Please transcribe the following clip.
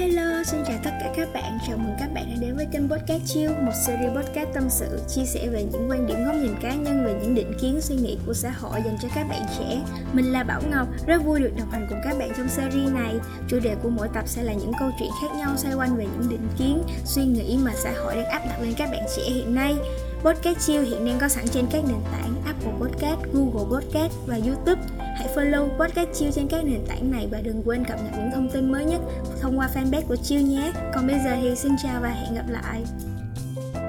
hello, xin chào tất cả các bạn. Chào mừng các bạn đã đến với kênh Podcast Chill Một series podcast tâm sự Chia sẻ về những quan điểm góc nhìn cá nhân Về những định kiến suy nghĩ của xã hội dành cho các bạn trẻ. Mình là Bảo Ngọc Rất vui được đồng hành cùng các bạn trong series này. Chủ đề của mỗi tập sẽ là những câu chuyện khác nhau Xoay quanh về những định kiến Suy nghĩ mà xã hội đang áp đặt lên các bạn trẻ hiện nay. Podcast Chill hiện đang có sẵn trên các nền tảng Apple Podcast, Google Podcast và YouTube. Hãy follow podcast Chill trên các nền tảng này và đừng quên cập nhật những thông tin mới nhất thông qua fanpage của Chill nhé. Còn bây giờ thì xin chào và hẹn gặp lại.